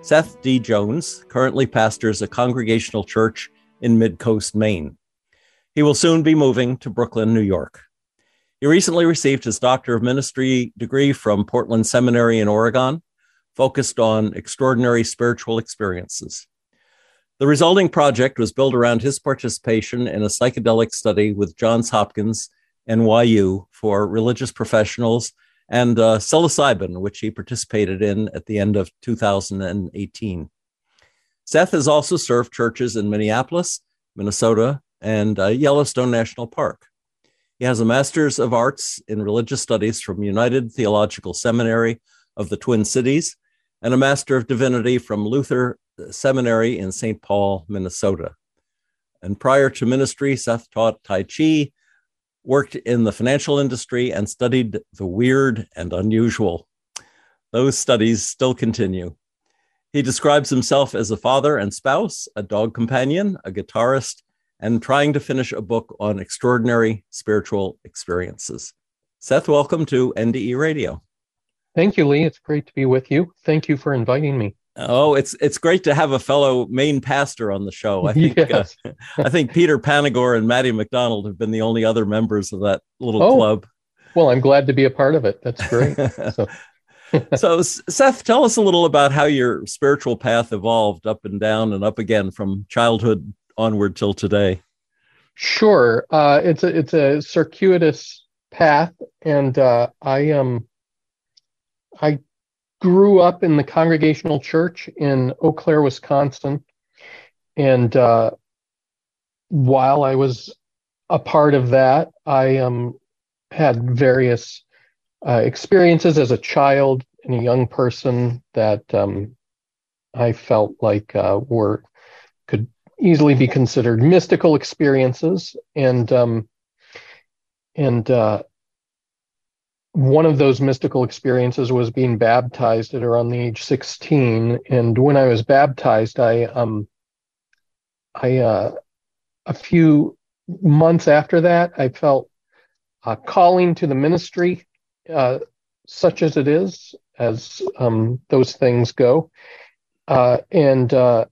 Seth D. Jones currently pastors a congregational church in Midcoast, Maine. He will soon be moving to Brooklyn, New York. He recently received his Doctor of Ministry degree from Portland Seminary in Oregon, focused on extraordinary spiritual experiences. The resulting project was built around his participation in a psychedelic study with Johns Hopkins NYU for religious professionals and uh, psilocybin, which he participated in at the end of 2018. Seth has also served churches in Minneapolis, Minnesota, and uh, Yellowstone National Park. He has a Master's of Arts in Religious Studies from United Theological Seminary of the Twin Cities and a Master of Divinity from Luther Seminary in St. Paul, Minnesota. And prior to ministry, Seth taught Tai Chi worked in the financial industry, and studied the weird and unusual. Those studies still continue. He describes himself as a father and spouse, a dog companion, a guitarist, and trying to finish a book on extraordinary spiritual experiences. Seth, welcome to NDE Radio. Thank you, Lee. It's great to be with you. Thank you for inviting me. Oh, it's it's great to have a fellow Maine pastor on the show. I think yes. uh, I think Peter Panagore and Maddie McDonald have been the only other members of that little oh, club. Well, I'm glad to be a part of it. That's great. So. so Seth, tell us a little about how your spiritual path evolved up and down and up again from childhood onward till today. Sure, uh, it's a it's a circuitous path, and uh, I um I grew up in the Congregational Church in Eau Claire, Wisconsin. And uh, while I was a part of that, I um, had various uh, experiences as a child and a young person that um, I felt like uh, were could easily be considered mystical experiences, and um, and uh, one of those mystical experiences was being baptized at around the age 16 and when i was baptized i um i uh a few months after that i felt a calling to the ministry uh such as it is as um those things go uh and uh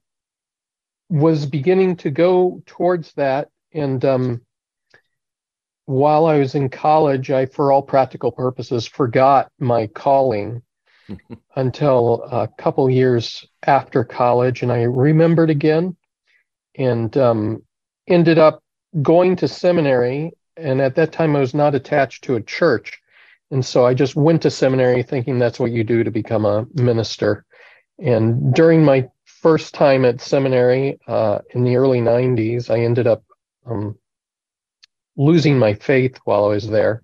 was beginning to go towards that and um while I was in college, I, for all practical purposes, forgot my calling until a couple years after college, and I remembered again, and um, ended up going to seminary. And at that time, I was not attached to a church, and so I just went to seminary thinking that's what you do to become a minister. And during my first time at seminary uh, in the early '90s, I ended up um, losing my faith while I was there.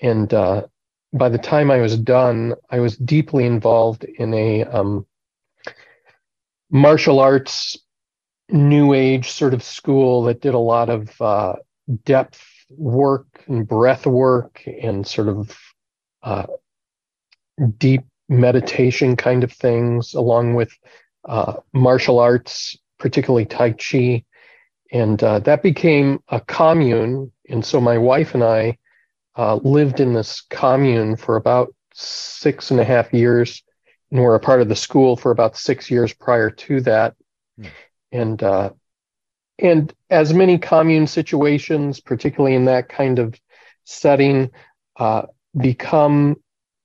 And uh, by the time I was done, I was deeply involved in a um, martial arts new age sort of school that did a lot of uh, depth work and breath work and sort of uh, deep meditation kind of things, along with uh, martial arts, particularly Tai Chi and uh, that became a commune. And so my wife and I uh, lived in this commune for about six and a half years, and were a part of the school for about six years prior to that. Mm. And uh, and as many commune situations, particularly in that kind of setting, uh, become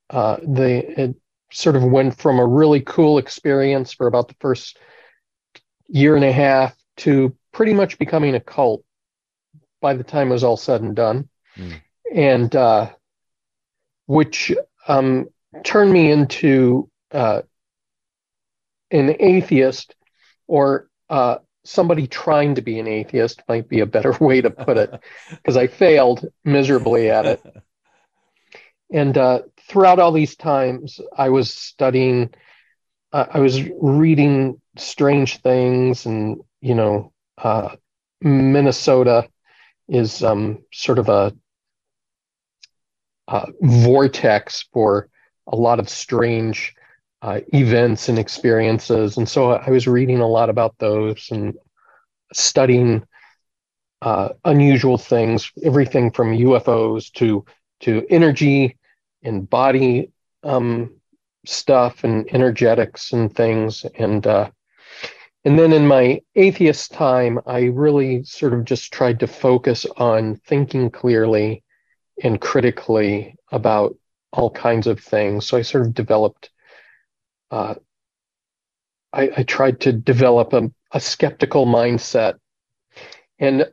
uh, the it sort of went from a really cool experience for about the first year and a half to pretty much becoming a cult by the time it was all said and done, mm. and uh, which um, turned me into uh, an atheist or uh, somebody trying to be an atheist might be a better way to put it because I failed miserably at it. And uh, throughout all these times, I was studying I was reading strange things, and you know, uh, Minnesota is um, sort of a, a, vortex for a lot of strange uh, events and experiences, and so I was reading a lot about those and studying uh, unusual things, everything from UFOs to to energy and body um, stuff and energetics and things. And uh, and then in my atheist time i really sort of just tried to focus on thinking clearly and critically about all kinds of things. So i sort of developed uh, I, I, tried to develop a, a skeptical mindset. And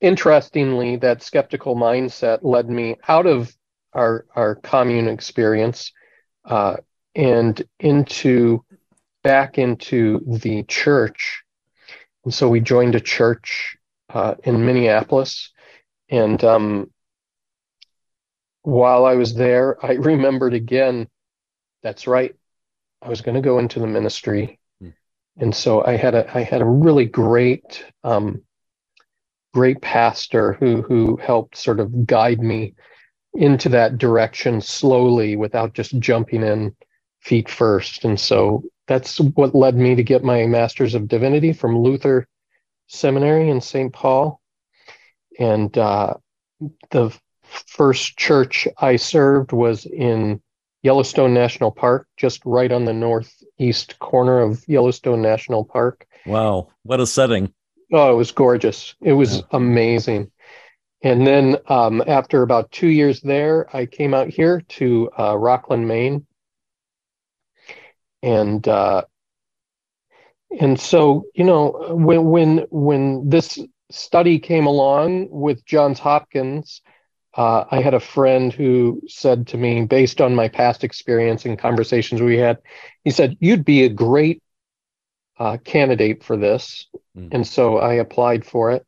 interestingly that skeptical mindset led me out of our our commune experience uh, and into back into the church. And so we joined a church uh, in Minneapolis. And um, while I was there, I remembered again that's right. I was going to go into the ministry. Hmm. And so I had a I had a really great um, great pastor who who helped sort of guide me into that direction slowly without just jumping in feet first. And so that's what led me to get my Master's of Divinity from Luther Seminary in St. Paul. And uh, the first church I served was in Yellowstone National Park, just right on the northeast corner of Yellowstone National Park. Wow, what a setting! Oh, it was gorgeous. It was yeah. amazing. And then um, after about two years there, I came out here to uh, Rockland, Maine, and uh, and so you know when when when this study came along with Johns Hopkins, uh, I had a friend who said to me, based on my past experience and conversations we had, he said you'd be a great uh, candidate for this, mm. and so I applied for it,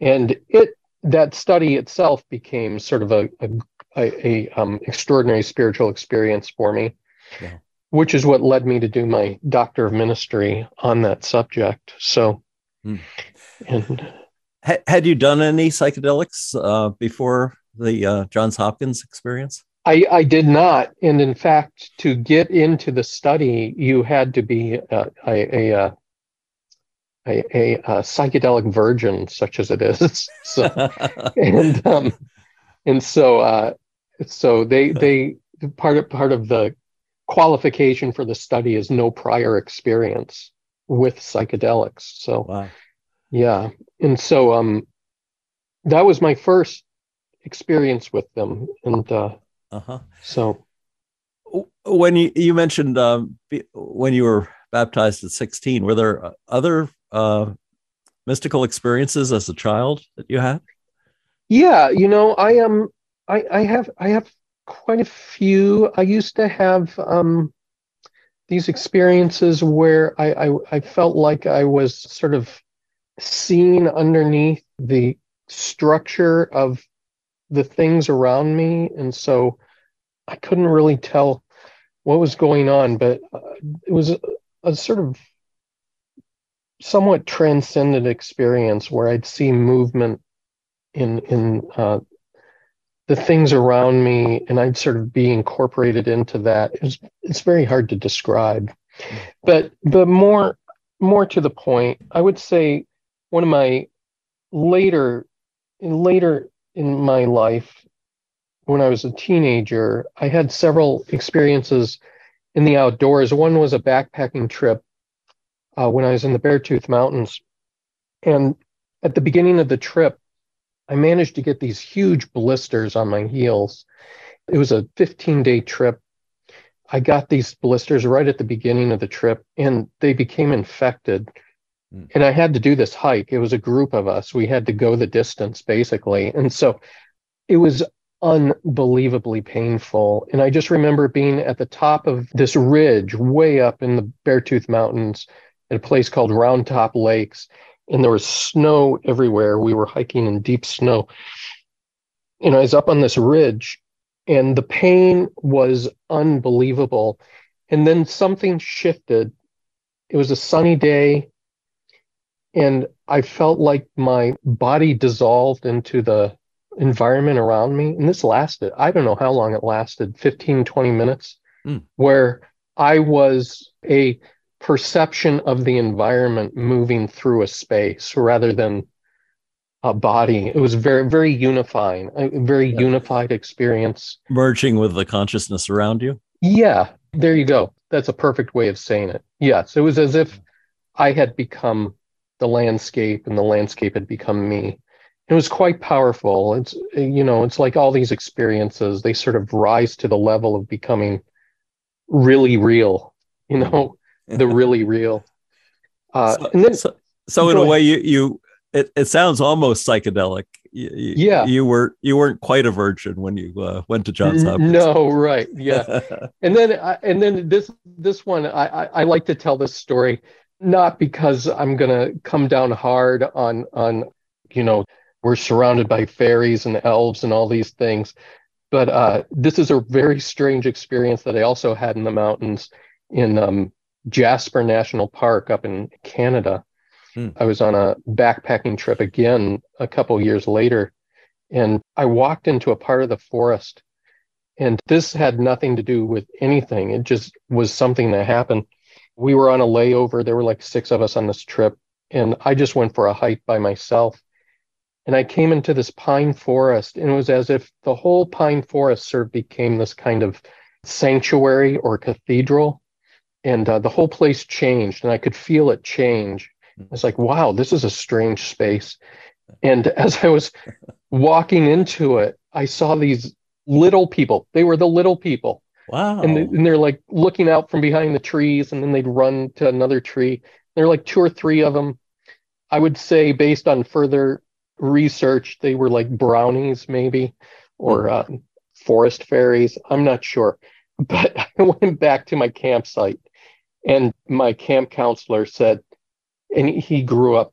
and it that study itself became sort of a a, a, a um, extraordinary spiritual experience for me. Yeah which is what led me to do my doctor of ministry on that subject. So, hmm. and had you done any psychedelics uh, before the uh, Johns Hopkins experience? I, I did not, and in fact, to get into the study, you had to be uh, a, a, uh, a, a, a, psychedelic virgin, such as it is. so, and um, and so uh, so they they part of part of the qualification for the study is no prior experience with psychedelics. So, wow. yeah, and so um, that was my first experience with them, and uh, uh-huh. so when you you mentioned um, when you were baptized at sixteen, were there other uh, mystical experiences as a child that you had? Yeah, you know, I am. Um, I, I have I have quite a few. I used to have um, these experiences where I, I, I felt like I was sort of seen underneath the structure of the things around me, and so I couldn't really tell what was going on. But uh, it was a, a sort of somewhat transcendent experience where I'd see movement in in uh, the things around me and I'd sort of be incorporated into that. It's it's very hard to describe. But but more more to the point, I would say one of my later later in my life when I was a teenager, I had several experiences in the outdoors. One was a backpacking trip uh, when I was in the Beartooth Mountains. And at the beginning of the trip, I managed to get these huge blisters on my heels. It was a 15 day trip. I got these blisters right at the beginning of the trip and they became infected. Mm. And I had to do this hike. It was a group of us. We had to go the distance basically. And so it was unbelievably painful. And I just remember being at the top of this ridge way up in the Beartooth Mountains at a place called Round Top Lakes and there was snow everywhere. We were hiking in deep snow. And I was up on this ridge, and the pain was unbelievable. And then something shifted. It was a sunny day, and I felt like my body dissolved into the environment around me. And this lasted, I don't know how long it lasted 15, 20 minutes, mm. where I was a perception of the environment moving through a space rather than a body. It was very, very unifying, a very yeah. unified experience. Merging with the consciousness around you? Yeah, there you go. That's a perfect way of saying it. Yes, it was as if I had become the landscape and the landscape had become me. It was quite powerful. It's, you know, it's like all these experiences, they sort of rise to the level of becoming really real, you know, the really real. Uh, so, and then, so, so in a way, you, you it, it sounds almost psychedelic. You, yeah, you were you weren't quite a virgin when you uh, went to Johns Hopkins. No, right, yeah. and then I, and then this this one I, I, I like to tell this story not because I'm gonna come down hard on on you know we're surrounded by fairies and elves and all these things, but uh, this is a very strange experience that I also had in the mountains in um, Jasper National Park up in Canada. Hmm. I was on a backpacking trip again a couple years later, and I walked into a part of the forest. And this had nothing to do with anything. It just was something that happened. We were on a layover. There were like six of us on this trip. And I just went for a hike by myself. And I came into this pine forest, and it was as if the whole pine forest sort of became this kind of sanctuary or cathedral. And uh, the whole place changed, and I could feel it change. It's like, wow, this is a strange space. And as I was walking into it, I saw these little people. They were the little people. Wow. And, they, and they're like looking out from behind the trees, and then they'd run to another tree. There are like two or three of them. I would say, based on further research, they were like brownies, maybe, or uh, forest fairies. I'm not sure. But I went back to my campsite, and my camp counselor said, and he grew up.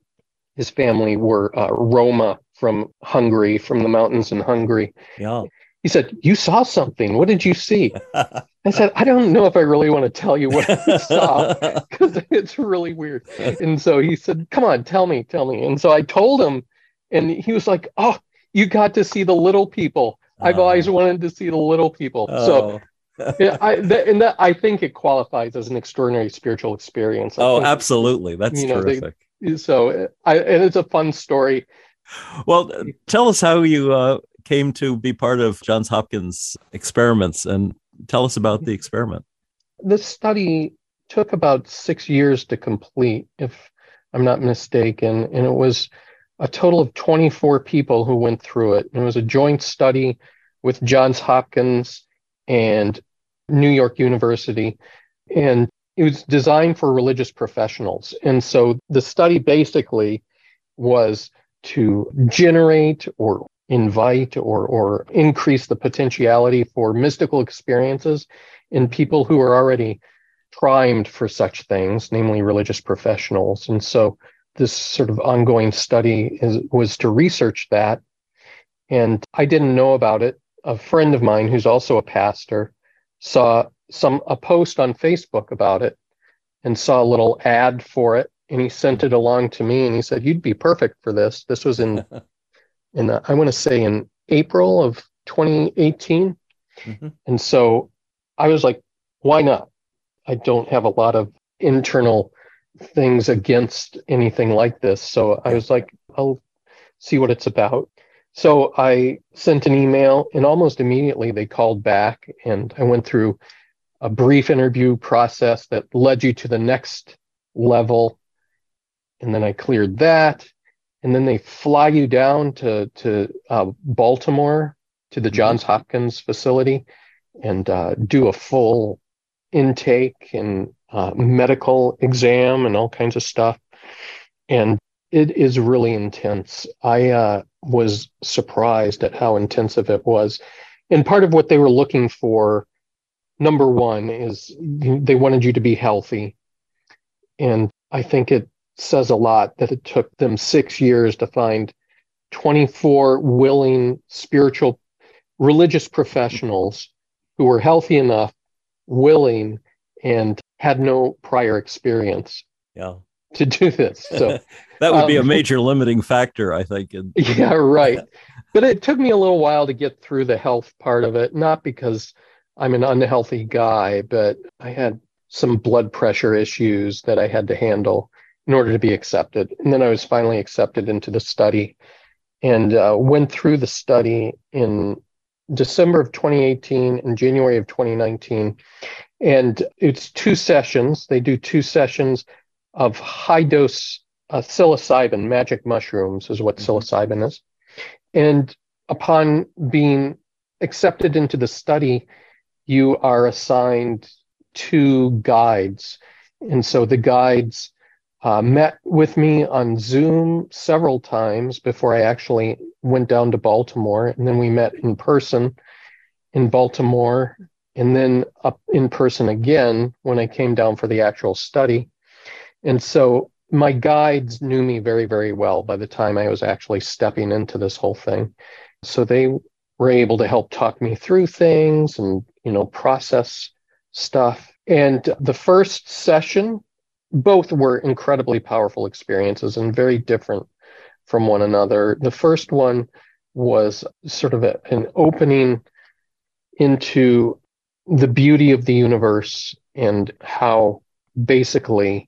His family were uh, Roma from Hungary, from the mountains in Hungary. Yeah. He said, "You saw something. What did you see?" I said, "I don't know if I really want to tell you what I saw because it's really weird." And so he said, "Come on, tell me, tell me." And so I told him, and he was like, "Oh, you got to see the little people. I've oh. always wanted to see the little people." Oh. So yeah, I, that, and that I think it qualifies as an extraordinary spiritual experience. I oh, think, absolutely, that's terrific. They, so, I, and it's a fun story. Well, tell us how you uh, came to be part of Johns Hopkins experiments, and tell us about the experiment. This study took about six years to complete, if I'm not mistaken, and it was a total of 24 people who went through it. It was a joint study with Johns Hopkins and New York University. And it was designed for religious professionals. And so the study basically was to generate or invite or, or increase the potentiality for mystical experiences in people who are already primed for such things, namely religious professionals. And so this sort of ongoing study is, was to research that. And I didn't know about it. A friend of mine who's also a pastor saw some a post on Facebook about it and saw a little ad for it. And he sent it along to me and he said you'd be perfect for this. This was in in uh, I want to say in April of 2018 mm-hmm. and so I was like why not? I don't have a lot of internal things against anything like this. So I was like I'll see what it's about so I sent an email, and almost immediately they called back, and I went through a brief interview process that led you to the next level. And then I cleared that. And then they fly you down to, to uh, Baltimore to the mm-hmm. Johns Hopkins facility and uh, do a full intake and uh, medical exam and all kinds of stuff. And it is really intense. I uh, was surprised at how intensive it was. And part of what they were looking for, number one, is they wanted you to be healthy. And I think it says a lot that it took them six years to find 24 willing spiritual religious professionals who were healthy enough, willing, and had no prior experience. Yeah. To do this. So that would be um, a major limiting factor, I think. In- yeah, right. But it took me a little while to get through the health part of it, not because I'm an unhealthy guy, but I had some blood pressure issues that I had to handle in order to be accepted. And then I was finally accepted into the study and uh, went through the study in December of 2018 and January of 2019. And it's two sessions. They do two sessions of high dose uh, psilocybin, magic mushrooms is what mm-hmm. psilocybin is. And upon being accepted into the study, you are assigned two guides. And so the guides uh, met with me on Zoom several times before I actually went down to Baltimore. And then we met in person in Baltimore and then up in person again when I came down for the actual study. And so my guides knew me very, very well by the time I was actually stepping into this whole thing. So they were able to help talk me through things and, you know, process stuff. And the first session, both were incredibly powerful experiences and very different from one another. The first one was sort of a, an opening into the beauty of the universe and how basically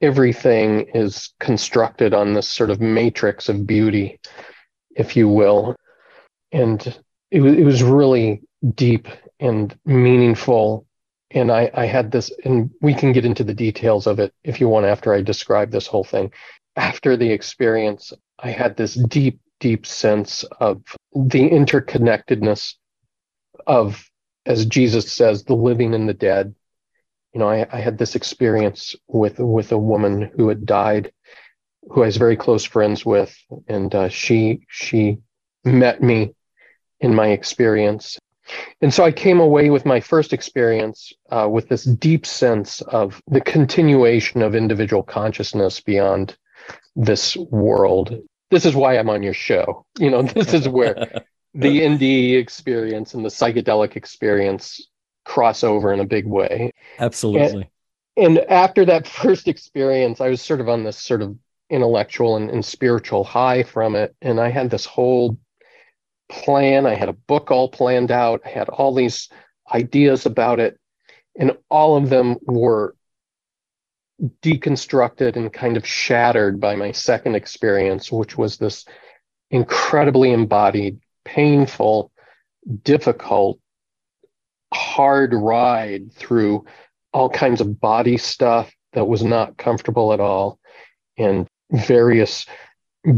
everything is constructed on this sort of matrix of beauty, if you will. And it, it was really deep and meaningful. And I, I had this, and we can get into the details of it if you want after I describe this whole thing. After the experience, I had this deep, deep sense of the interconnectedness of, as Jesus says, the living and the dead, you know, I, I had this experience with with a woman who had died, who I was very close friends with, and uh, she she met me in my experience, and so I came away with my first experience uh, with this deep sense of the continuation of individual consciousness beyond this world. This is why I'm on your show. You know, this is where the NDE experience and the psychedelic experience cross over in a big way. Absolutely. And, and after that first experience, I was sort of on this sort of intellectual and, and spiritual high from it. And I had this whole plan. I had a book all planned out. I had all these ideas about it. And all of them were deconstructed and kind of shattered by my second experience, which was this incredibly embodied, painful, difficult hard ride through all kinds of body stuff that was not comfortable at all and various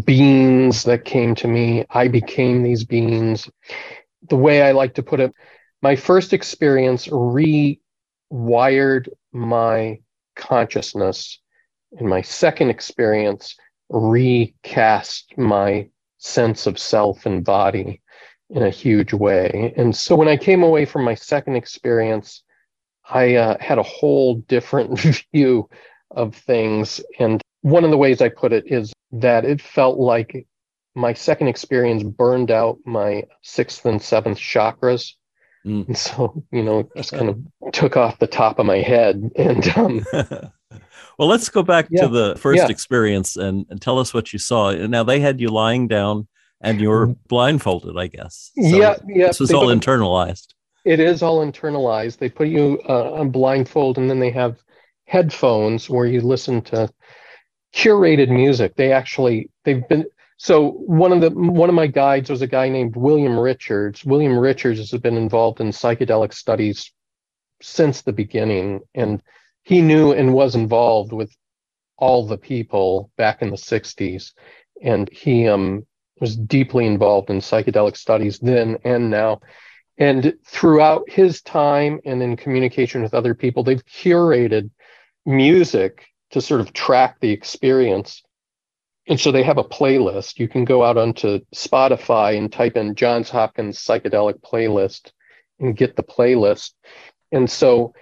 beings that came to me. I became these beings. The way I like to put it, my first experience rewired my consciousness, and my second experience recast my sense of self and body in a huge way. And so when I came away from my second experience, I uh, had a whole different view of things. And one of the ways I put it is that it felt like my second experience burned out my sixth and seventh chakras. Mm. And so, you know, just kind of took off the top of my head. And um, well, let's go back yeah, to the first yeah. experience and, and tell us what you saw. Now, they had you lying down and you're mm-hmm. blindfolded, I guess. So yeah, yeah. This was all internalized. It is all internalized. They put you uh, on blindfold, and then they have headphones where you listen to curated music. They actually they've been so one of the one of my guides was a guy named William Richards. William Richards has been involved in psychedelic studies since the beginning, and he knew and was involved with all the people back in the 60s and he um was deeply involved in psychedelic studies then and now. And throughout his time and in communication with other people, they've curated music to sort of track the experience. And so they have a playlist. You can go out onto Spotify and type in Johns Hopkins psychedelic playlist and get the playlist. And so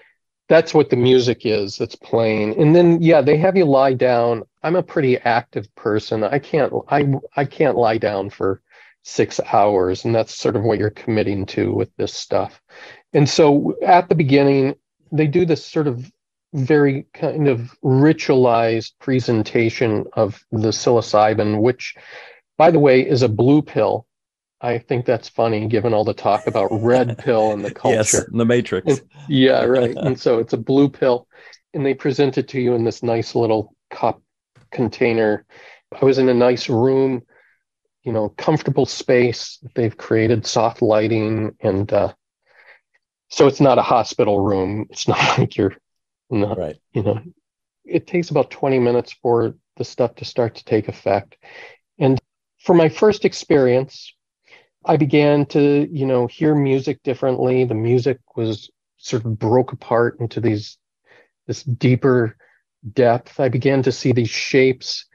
that's what the music is that's playing and then yeah they have you lie down. I'm a pretty active person. I can't i i can't lie down for six hours and that's sort of what you're committing to with this stuff. And so at the beginning they do this sort of very kind of ritualized presentation of the psilocybin, which, by the way, is a blue pill. I think that's funny given all the talk about red pill and the culture. yes, the Matrix. And, yeah, right. and so it's a blue pill, and they present it to you in this nice little cup container. I was in a nice room, you know, comfortable space. They've created soft lighting, and uh, so it's not a hospital room. It's not like you're not, right. You know, it takes about 20 minutes for the stuff to start to take effect. And for my first experience, I began to, you know, hear music differently. The music was sort of broke apart into these this deeper depth. I began to see these shapes,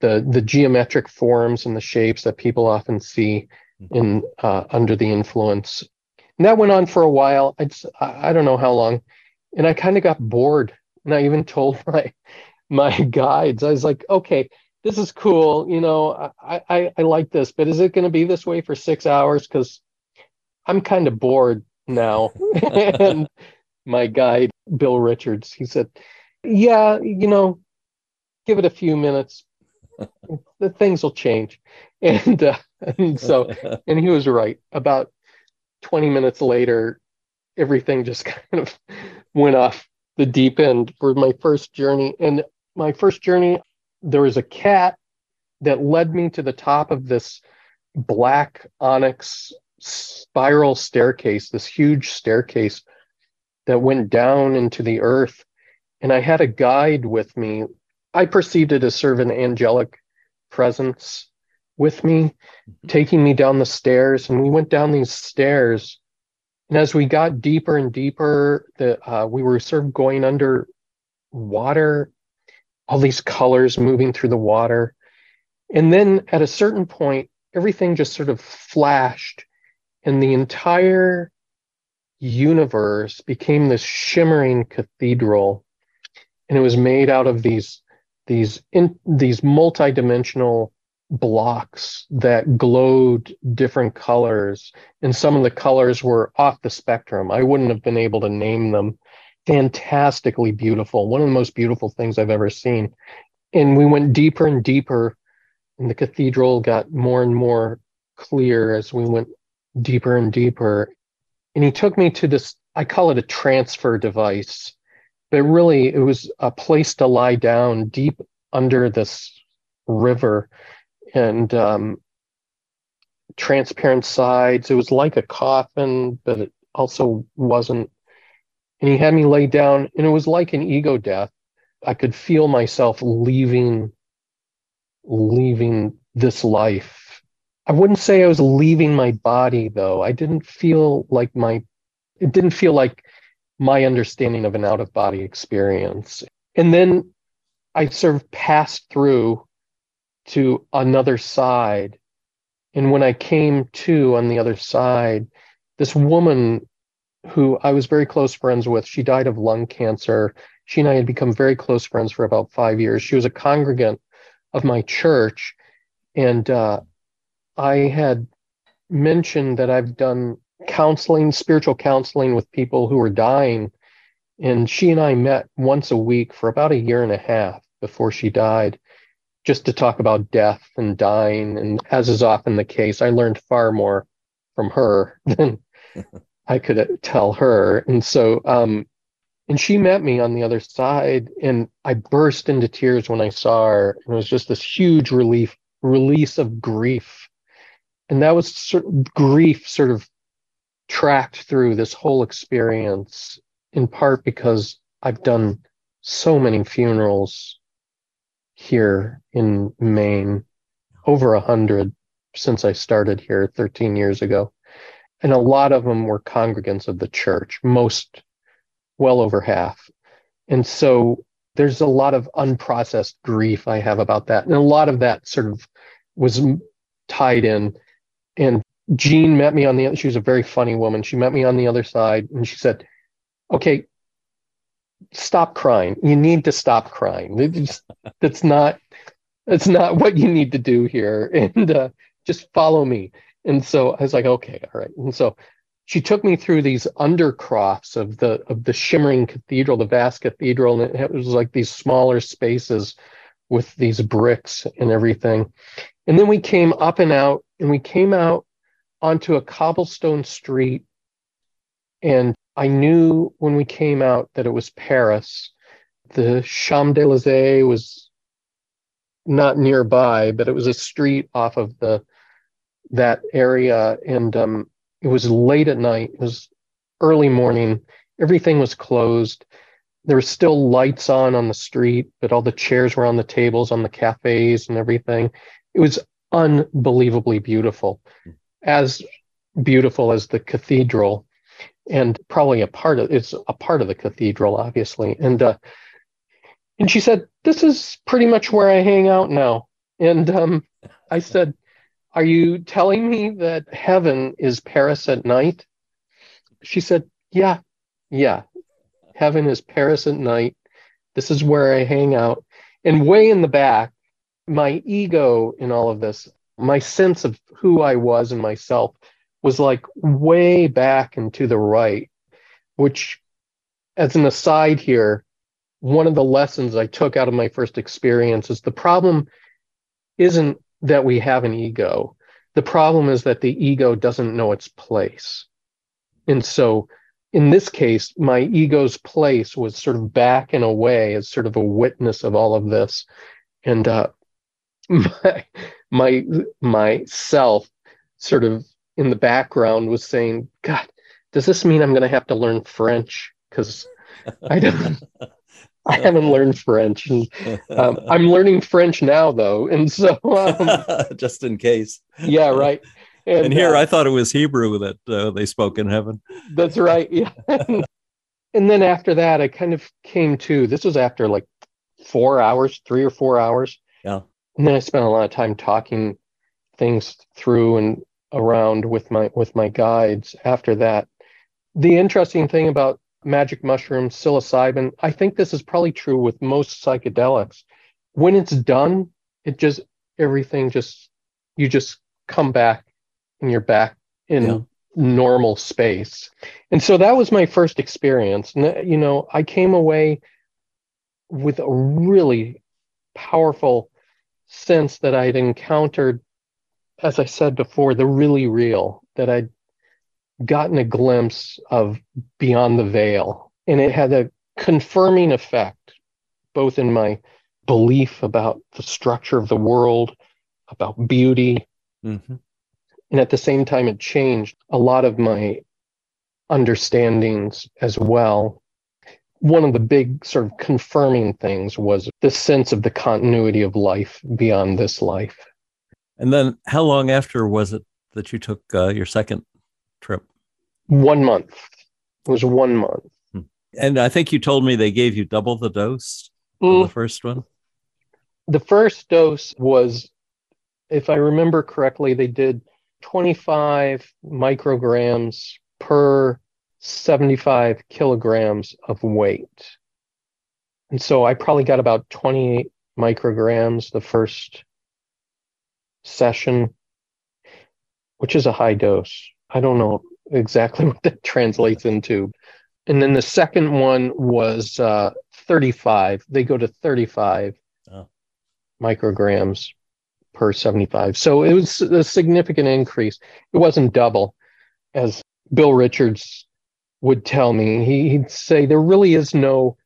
the the geometric forms and the shapes that people often see mm-hmm. in uh, under the influence. And that went on for a while. I'd, I don't know how long and I kind of got bored. And I even told my my guides, I was like, okay, this is cool. You know, I I, I like this, but is it going to be this way for six hours? Because I'm kind of bored now. and my guide, Bill Richards, he said, yeah, you know, give it a few minutes. the things will change. And, uh, and so, and he was right. About 20 minutes later, everything just kind of went off the deep end for my first journey. And my first journey, there was a cat that led me to the top of this black onyx spiral staircase, this huge staircase that went down into the earth. And I had a guide with me. I perceived it as sort of an angelic presence with me, mm-hmm. taking me down the stairs. And we went down these stairs and as we got deeper and deeper, the uh, we were sort of going under water, all these colors moving through the water. And then at a certain point, everything just sort of flashed, and the entire universe became this shimmering cathedral. And it was made out of these these in, these multidimensional blocks that glowed different colors and some of the colors were off the spectrum i wouldn't have been able to name them fantastically beautiful one of the most beautiful things i've ever seen and we went deeper and deeper and the cathedral got more and more clear as we went deeper and deeper and he took me to this i call it a transfer device but really it was a place to lie down deep under this river and um, transparent sides. It was like a coffin, but it also wasn't. And he had me lay down, and it was like an ego death. I could feel myself leaving, leaving this life. I wouldn't say I was leaving my body, though. I didn't feel like my, it didn't feel like my understanding of an out of body experience. And then I sort of passed through to another side. And when I came to on the other side, this woman who I was very close friends with, she died of lung cancer. She and I had become very close friends for about five years. She was a congregant of my church. And uh, I had mentioned that I've done counseling, spiritual counseling with people who were dying. And she and I met once a week for about a year and a half before she died just to talk about death and dying. And as is often the case, I learned far more from her than I could tell her. And so, um, and she met me on the other side, and I burst into tears when I saw her. And it was just this huge relief, release of grief. And that was sort of grief sort of tracked through this whole experience, in part because I've done so many funerals here in Maine, over a hundred since I started here 13 years ago. And a lot of them were congregants of the church, most, well over half. And so there's a lot of unprocessed grief I have about that. And a lot of that sort of was tied in. And Jean met me on the, she was a very funny woman. She met me on the other side and she said, okay, stop crying. You need to stop crying. That's not that's not what you need to do here. And uh, just follow me. And so I was like, okay, all right. And so she took me through these undercrofts of the of the shimmering cathedral, the vast cathedral, and it was like these smaller spaces with these bricks and everything. And then we came up and out, and we came out onto a cobblestone street. And I knew when we came out that it was Paris. The Champs Elysees was not nearby, but it was a street off of the that area, and um, it was late at night. It was early morning. Everything was closed. There were still lights on on the street, but all the chairs were on the tables on the cafes and everything. It was unbelievably beautiful, as beautiful as the cathedral, and probably a part of it's a part of the cathedral, obviously. And uh, and she said, "This is pretty much where I hang out now." And um, I said, are you telling me that heaven is Paris at night? She said, Yeah, yeah. Heaven is Paris at night. This is where I hang out. And way in the back, my ego in all of this, my sense of who I was and myself was like way back and to the right, which, as an aside here, one of the lessons I took out of my first experience is the problem isn't that we have an ego. The problem is that the ego doesn't know its place. And so in this case, my ego's place was sort of back and away as sort of a witness of all of this. And uh, my, my, myself sort of in the background was saying, God, does this mean I'm going to have to learn French? Because I don't, I haven't learned French, and um, I'm learning French now, though, and so um, just in case. Yeah, right. And, and here, uh, I thought it was Hebrew that uh, they spoke in heaven. That's right. Yeah. and then after that, I kind of came to. This was after like four hours, three or four hours. Yeah. And then I spent a lot of time talking things through and around with my with my guides. After that, the interesting thing about magic mushrooms, psilocybin. I think this is probably true with most psychedelics. When it's done, it just everything just you just come back and you're back in yeah. normal space. And so that was my first experience. And you know, I came away with a really powerful sense that I'd encountered, as I said before, the really real, that I'd gotten a glimpse of beyond the veil. And it had a confirming effect, both in my belief about the structure of the world, about beauty. Mm-hmm. And at the same time, it changed a lot of my understandings as well. One of the big sort of confirming things was the sense of the continuity of life beyond this life. And then, how long after was it that you took uh, your second trip? One month. It was one month. Hmm. And I think you told me they gave you double the dose mm. the first one. The first dose was, if I remember correctly, they did 25 micrograms per 75 kilograms of weight. And so I probably got about 28 micrograms the first session, which is a high dose. I don't know exactly what that translates into. And then the second one was uh, 35. They go to 35 oh. micrograms per 75. So it was a significant increase. It wasn't double, as Bill Richards would tell me. He, he'd say there really is no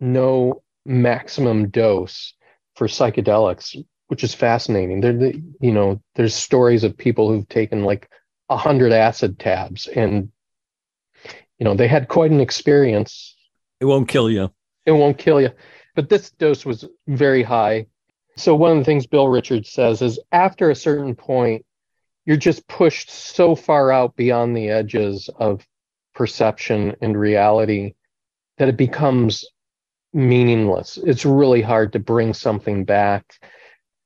no maximum dose for psychedelics, which is fascinating. There, you know, there's stories of people who've taken like a hundred acid tabs, and you know they had quite an experience. It won't kill you. It won't kill you, but this dose was very high. So one of the things Bill Richards says is after a certain point, you're just pushed so far out beyond the edges of perception and reality that it becomes meaningless. It's really hard to bring something back.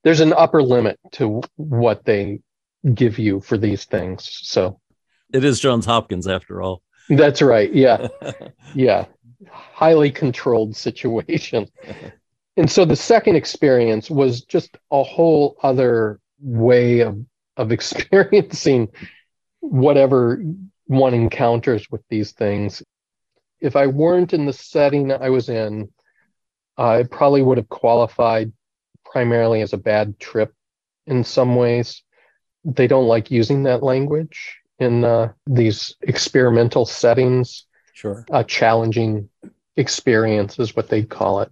There's an upper limit to what they give you for these things. So it is Johns Hopkins after all. That's right. Yeah. yeah. Highly controlled situation. And so the second experience was just a whole other way of of experiencing whatever one encounters with these things. If I weren't in the setting I was in, I probably would have qualified primarily as a bad trip in some ways. They don't like using that language in uh, these experimental settings. Sure. A challenging experience is what they call it.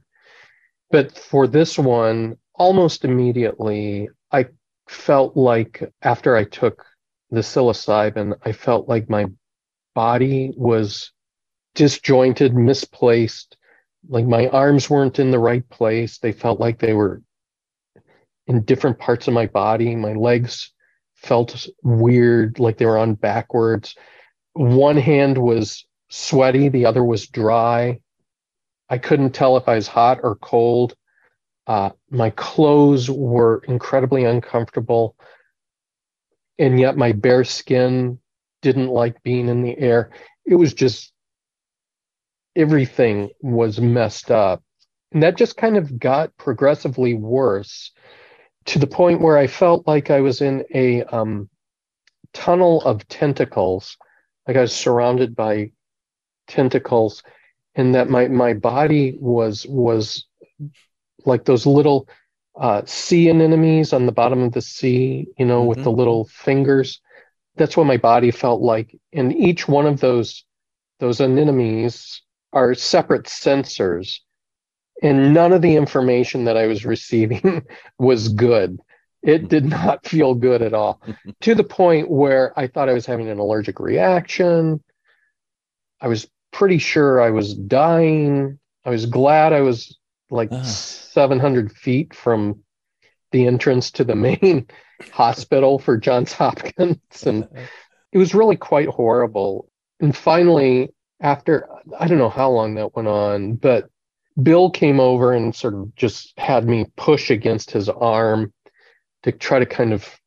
But for this one, almost immediately, I felt like after I took the psilocybin, I felt like my body was disjointed, misplaced. Like my arms weren't in the right place. They felt like they were in different parts of my body. My legs felt weird, like they were on backwards. One hand was sweaty, the other was dry. I couldn't tell if I was hot or cold. Uh, my clothes were incredibly uncomfortable, and yet my bare skin didn't like being in the air. It was just everything was messed up. And that just kind of got progressively worse to the point where I felt like I was in a um, tunnel of tentacles, like I was surrounded by tentacles, and that my my body was was like those little uh, sea anemones on the bottom of the sea, you know, mm-hmm. with the little fingers. That's what my body felt like, and each one of those those anemones are separate sensors and none of the information that I was receiving was good. It did not feel good at all to the point where I thought I was having an allergic reaction. I was pretty sure I was dying. I was glad I was like ah. 700 feet from the entrance to the main hospital for Johns Hopkins. And it was really quite horrible. And finally, after I don't know how long that went on, but Bill came over and sort of just had me push against his arm to try to kind of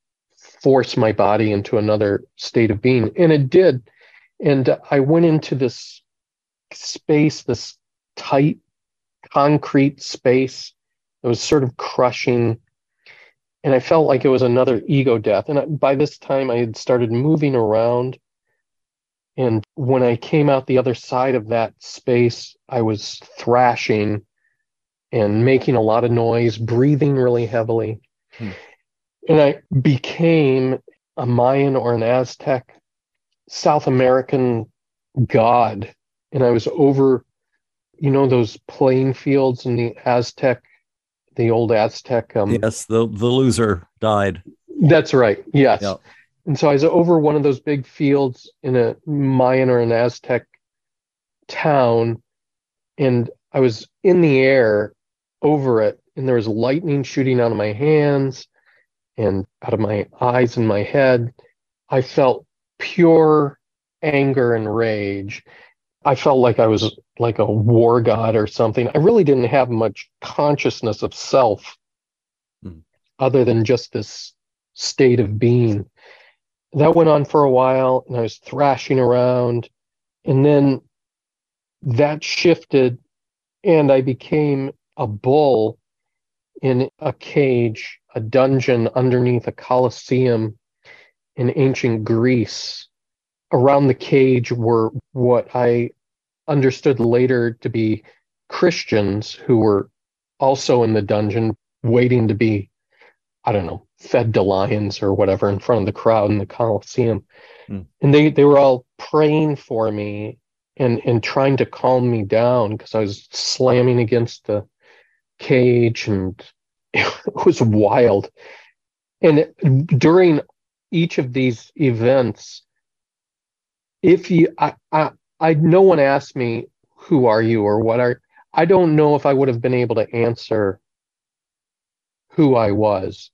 force my body into another state of being. And it did. And I went into this space, this tight concrete space that was sort of crushing. And I felt like it was another ego death. And by this time, I had started moving around and when I came out the other side of that space, I was thrashing and making a lot of noise, breathing really heavily. Hmm. And I became a Mayan or an Aztec South American god. And I was over, you know, those playing fields in the Aztec, the old Aztec. Um, yes, the, the loser died. That's right. Yes. Yep. And so I was over one of those big fields in a Mayan or an Aztec town, and I was in the air over it, and there was lightning shooting out of my hands and out of my eyes and my head. I felt pure anger and rage. I felt like I was like a war god or something. I really didn't have much consciousness of self hmm. other than just this state of being that went on for a while and I was thrashing around. And then that shifted and I became a bull in a cage, a dungeon underneath a coliseum in ancient Greece. Around the cage were what I understood later to be Christians who were also in the dungeon waiting to be, I don't know, fed to lions or whatever in front of the crowd in the Coliseum. Mm. And they, they were all praying for me and, and trying to calm me down because I was slamming against the cage and it was wild. And during each of these events, if you, I, I, I, no one asked me, who are you or what are, I don't know if I would have been able to answer who I was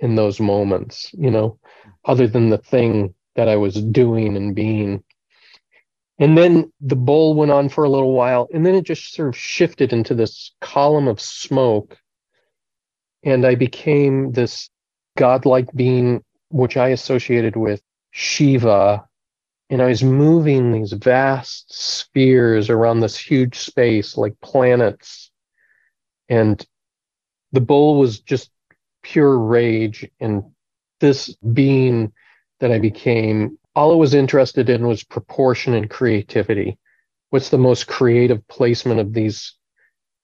in those moments, you know, other than the thing that I was doing and being. And then the bowl went on for a little while, and then it just sort of shifted into this column of smoke. And I became this godlike being, which I associated with Shiva. And I was moving these vast spheres around this huge space like planets. And the bowl was just pure rage and this being that I became all I was interested in was proportion and creativity. What's the most creative placement of these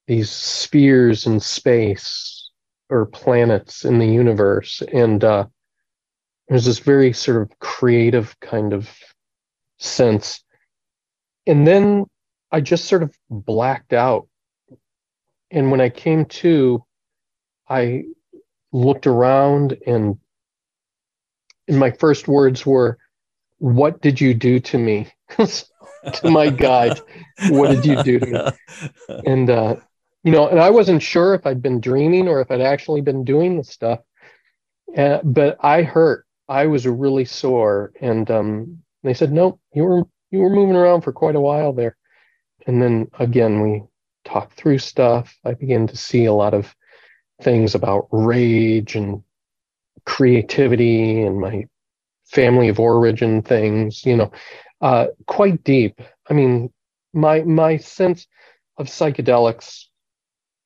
these spheres in space or planets in the universe? And uh, there's this very sort of creative kind of sense. And then I just sort of blacked out. And when I came to, I looked around and and my first words were, What did you do to me? to my guide, What did you do to me? And, uh, you know, and I wasn't sure if I'd been dreaming or if I'd actually been doing the stuff. Uh, but I hurt. I was really sore. And um, they said, Nope, you were you were moving around for quite a while there. And then again, we talked through stuff. I began to see a lot of things about rage and creativity and my family of origin things, you know, uh, quite deep. I mean, my my sense of psychedelics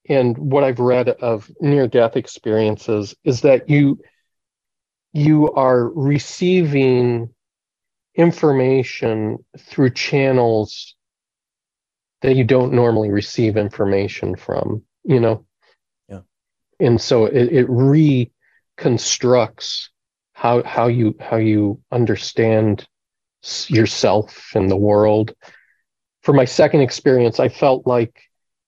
and what I've read of near death experiences is that you you are receiving information through channels that you don't normally receive information from, you know? And so it, it reconstructs how, how you, how you understand yourself and the world. For my second experience, I felt like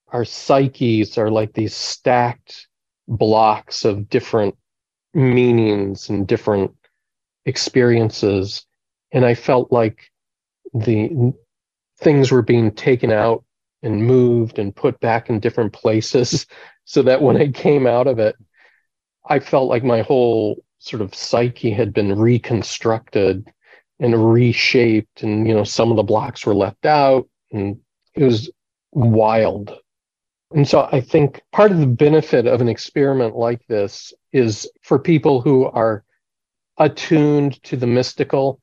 our psyches are like these stacked blocks of different meanings and different experiences. And I felt like the things were being taken out and moved and put back in different places so that when I came out of it, I felt like my whole sort of psyche had been reconstructed and reshaped. And, you know, some of the blocks were left out and it was wild. And so I think part of the benefit of an experiment like this is for people who are attuned to the mystical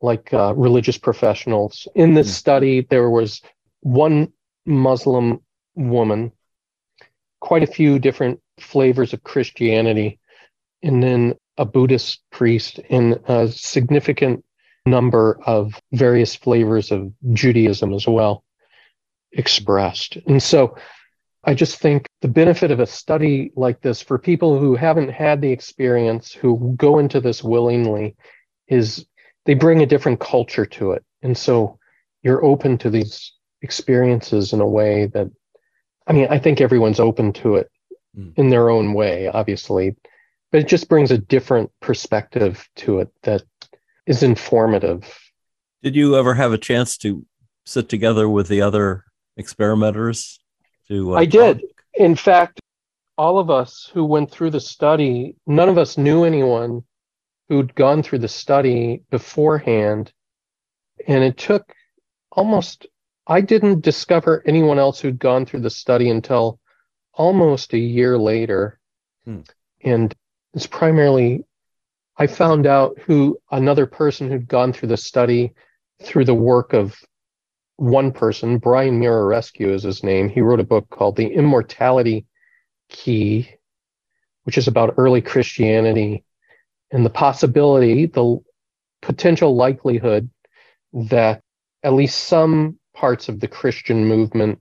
like uh, religious professionals. In this mm. study, there was one Muslim woman, quite a few different flavors of Christianity, and then a Buddhist priest, and a significant number of various flavors of Judaism as well expressed. And so I just think the benefit of a study like this for people who haven't had the experience, who go into this willingly, is they bring a different culture to it. And so you're open to these experiences in a way that, I mean, I think everyone's open to it mm. in their own way, obviously, but it just brings a different perspective to it that is informative. Did you ever have a chance to sit together with the other experimenters? To uh, I did. In fact, all of us who went through the study, none of us knew anyone who'd gone through the study beforehand. And it took almost, I didn't discover anyone else who'd gone through the study until almost a year later. Hmm. And it's primarily, I found out who another person who'd gone through the study through the work of one person, Brian Muraresku is his name. He wrote a book called The Immortality Key, which is about early Christianity and the possibility, the potential likelihood that at least some parts of the Christian movement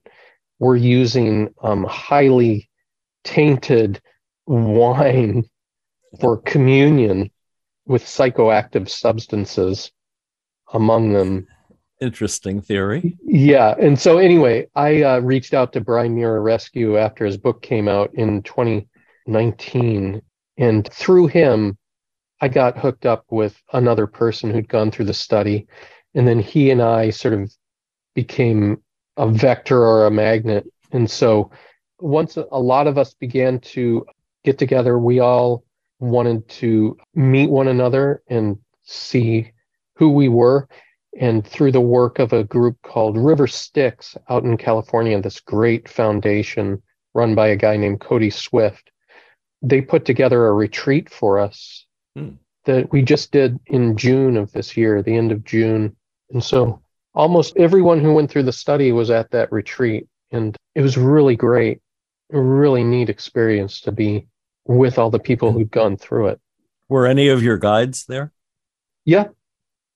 were using um, highly tainted wine for communion with psychoactive substances among them. Interesting theory. Yeah. And so, anyway, I uh, reached out to Brian Muraresku after his book came out in 2019. And through him, I got hooked up with another person who'd gone through the study. And then he and I sort of became a vector or a magnet. And so once a lot of us began to get together, we all wanted to meet one another and see who we were. And through the work of a group called River Styx out in California, this great foundation run by a guy named Cody Swift, they put together a retreat for us hmm. that we just did in June of this year, the end of June. And so almost everyone who went through the study was at that retreat. And it was really great, really neat experience to be with all the people mm-hmm. who'd gone through it. Were any of your guides there? Yeah. Oh,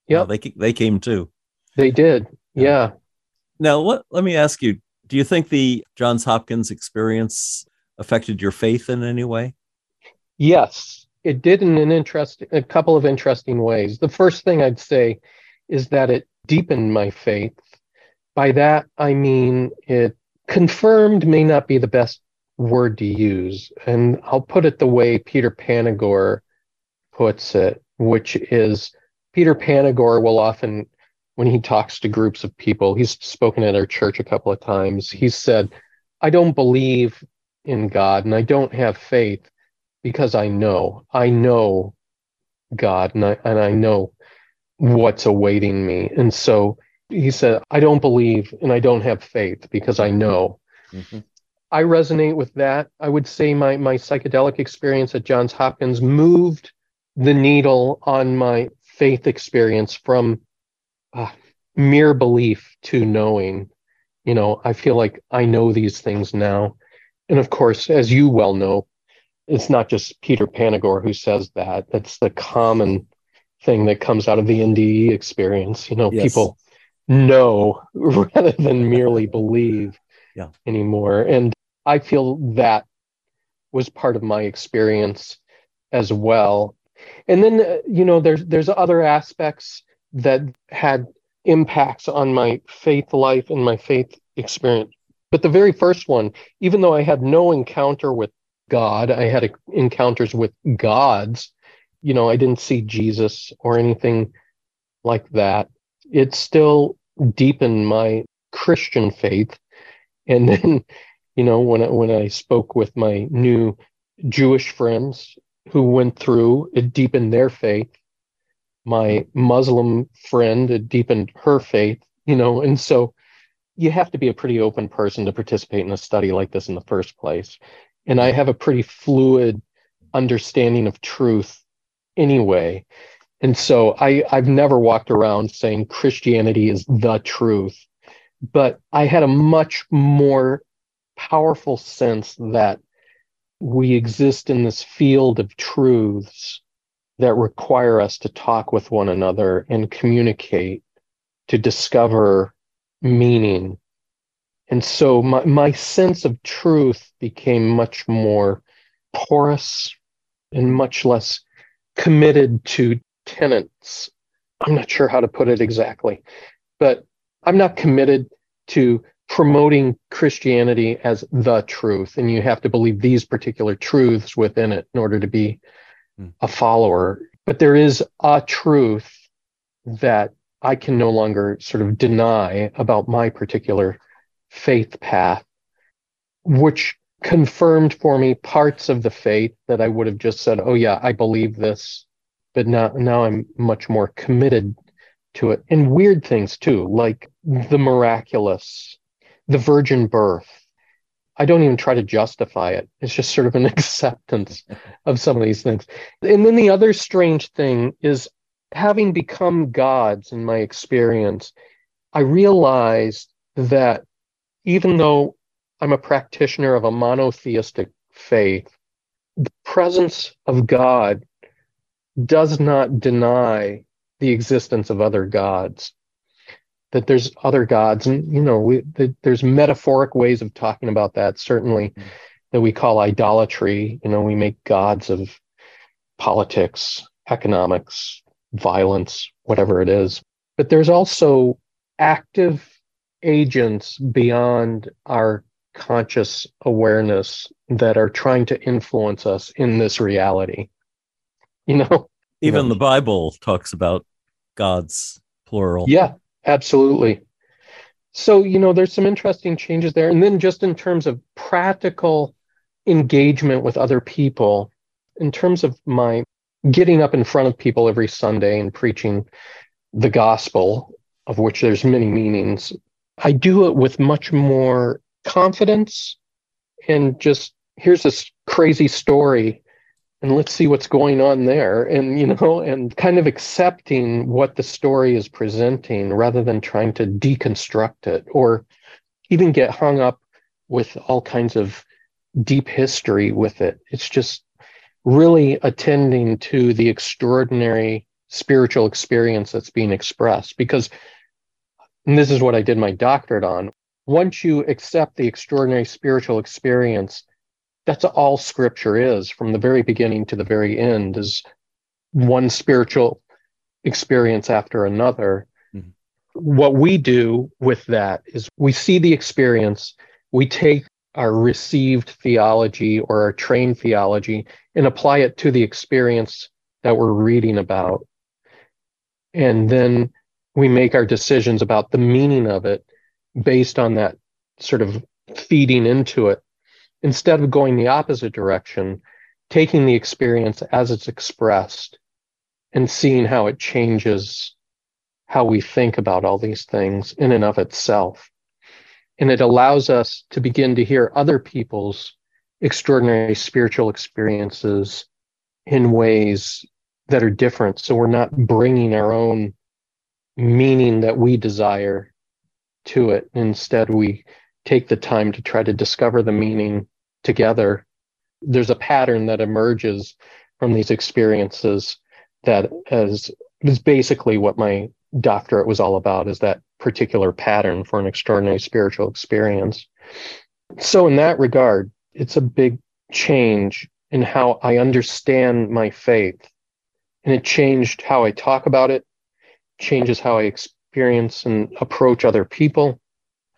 yeah, they they came too. They did. Yeah. Now, let, let me ask you do you think the Johns Hopkins experience affected your faith in any way? Yes, it did in an interesting, a couple of interesting ways. The first thing I'd say is that it deepened my faith. By that, I mean it confirmed may not be the best word to use. And I'll put it the way Peter Panagore puts it, which is Peter Panagore will often, when he talks to groups of people, he's spoken at our church a couple of times, he said, I don't believe in God and I don't have faith because I know. I know God and I, and I know what's awaiting me. And so he said, I don't believe and I don't have faith because I know. Mm-hmm. I resonate with that. I would say my, my psychedelic experience at Johns Hopkins moved the needle on my faith experience from uh, mere belief to knowing. You know, I feel like I know these things now. And of course, as you well know, it's not just Peter Panagore who says that. That's the common thing that comes out of the NDE experience. You know, yes. people know rather than merely believe yeah. anymore. And I feel that was part of my experience as well. And then, uh, you know, there's there's other aspects that had impacts on my faith life and my faith experience. But the very first one, even though I had no encounter with God, I had encounters with gods. You know, I didn't see Jesus or anything like that. It still deepened my Christian faith. And then, you know, when I, when I spoke with my new Jewish friends who went through, it deepened their faith. My Muslim friend, it deepened her faith, you know, and so you have to be a pretty open person to participate in a study like this in the first place. And I have a pretty fluid understanding of truth anyway. And so I, I've never walked around saying Christianity is the truth, but I had a much more powerful sense that we exist in this field of truths that require us to talk with one another and communicate to discover meaning. And so my, my sense of truth became much more porous and much less committed to tenants. I'm not sure how to put it exactly, but I'm not committed to promoting Christianity as the truth. And you have to believe these particular truths within it in order to be hmm. a follower. But there is a truth that I can no longer sort of deny about my particular faith path, which confirmed for me parts of the faith that I would have just said, oh, yeah, I believe this. But now, now I'm much more committed to it. And weird things too, like the miraculous, the virgin birth. I don't even try to justify it. It's just sort of an acceptance of some of these things. And then the other strange thing is having become gods in my experience, I realized that even though I'm a practitioner of a monotheistic faith, the presence of God does not deny the existence of other gods. That there's other gods, and you know, we, there's metaphoric ways of talking about that. Certainly, mm-hmm. that we call idolatry. You know, we make gods of politics, economics, violence, whatever it is. But there's also active agents beyond our conscious awareness that are trying to influence us in this reality. You know, even the Bible talks about God's plural. Yeah, absolutely. So, you know, there's some interesting changes there. And then just in terms of practical engagement with other people, in terms of my getting up in front of people every Sunday and preaching the gospel, of which there's many meanings, I do it with much more confidence and just here's this crazy story and let's see what's going on there and you know and kind of accepting what the story is presenting rather than trying to deconstruct it or even get hung up with all kinds of deep history with it it's just really attending to the extraordinary spiritual experience that's being expressed. Because, this is what I did my doctorate on, once you accept the extraordinary spiritual experience, that's all scripture is from the very beginning to the very end is one spiritual experience after another. Mm-hmm. What we do with that is we see the experience, we take our received theology or our trained theology and apply it to the experience that we're reading about. And then we make our decisions about the meaning of it based on that sort of feeding into it instead of going the opposite direction, taking the experience as it's expressed and seeing how it changes how we think about all these things in and of itself. And it allows us to begin to hear other people's extraordinary spiritual experiences in ways that are different. So we're not bringing our own meaning that we desire to it. Instead, we take the time to try to discover the meaning together. There's a pattern that emerges from these experiences that is, is basically what my doctorate was all about is that particular pattern for an extraordinary spiritual experience. So in that regard, it's a big change in how I understand my faith. And it changed how I talk about it, changes how I experience and approach other people.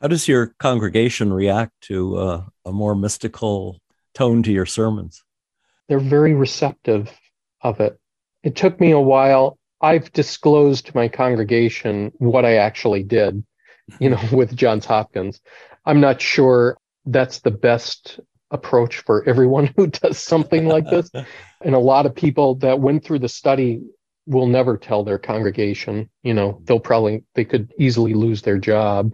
How does your congregation react to uh, a more mystical tone to your sermons? They're very receptive of it. It took me a while. I've disclosed to my congregation what I actually did, you know, with Johns Hopkins. I'm not sure that's the best approach for everyone who does something like this. and a lot of people that went through the study will never tell their congregation, you know, they'll probably, they could easily lose their job